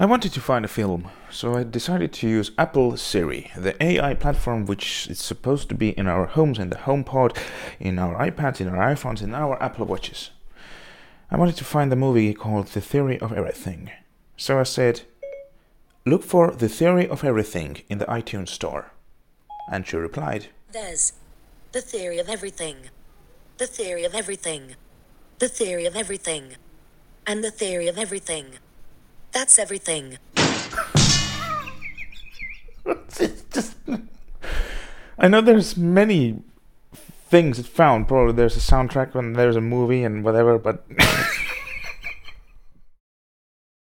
I wanted to find a film, so I decided to use Apple Siri, the AI platform which is supposed to be in our homes, in the HomePod, in our iPads, in our iPhones, in our Apple Watches. I wanted to find the movie called The Theory of Everything. So I said, Look for The Theory of Everything in the iTunes Store. And she replied, There's the theory of everything. The theory of everything. The theory of everything. And the theory of everything. That's everything. just I know there's many things it found. Probably there's a soundtrack and there's a movie and whatever, but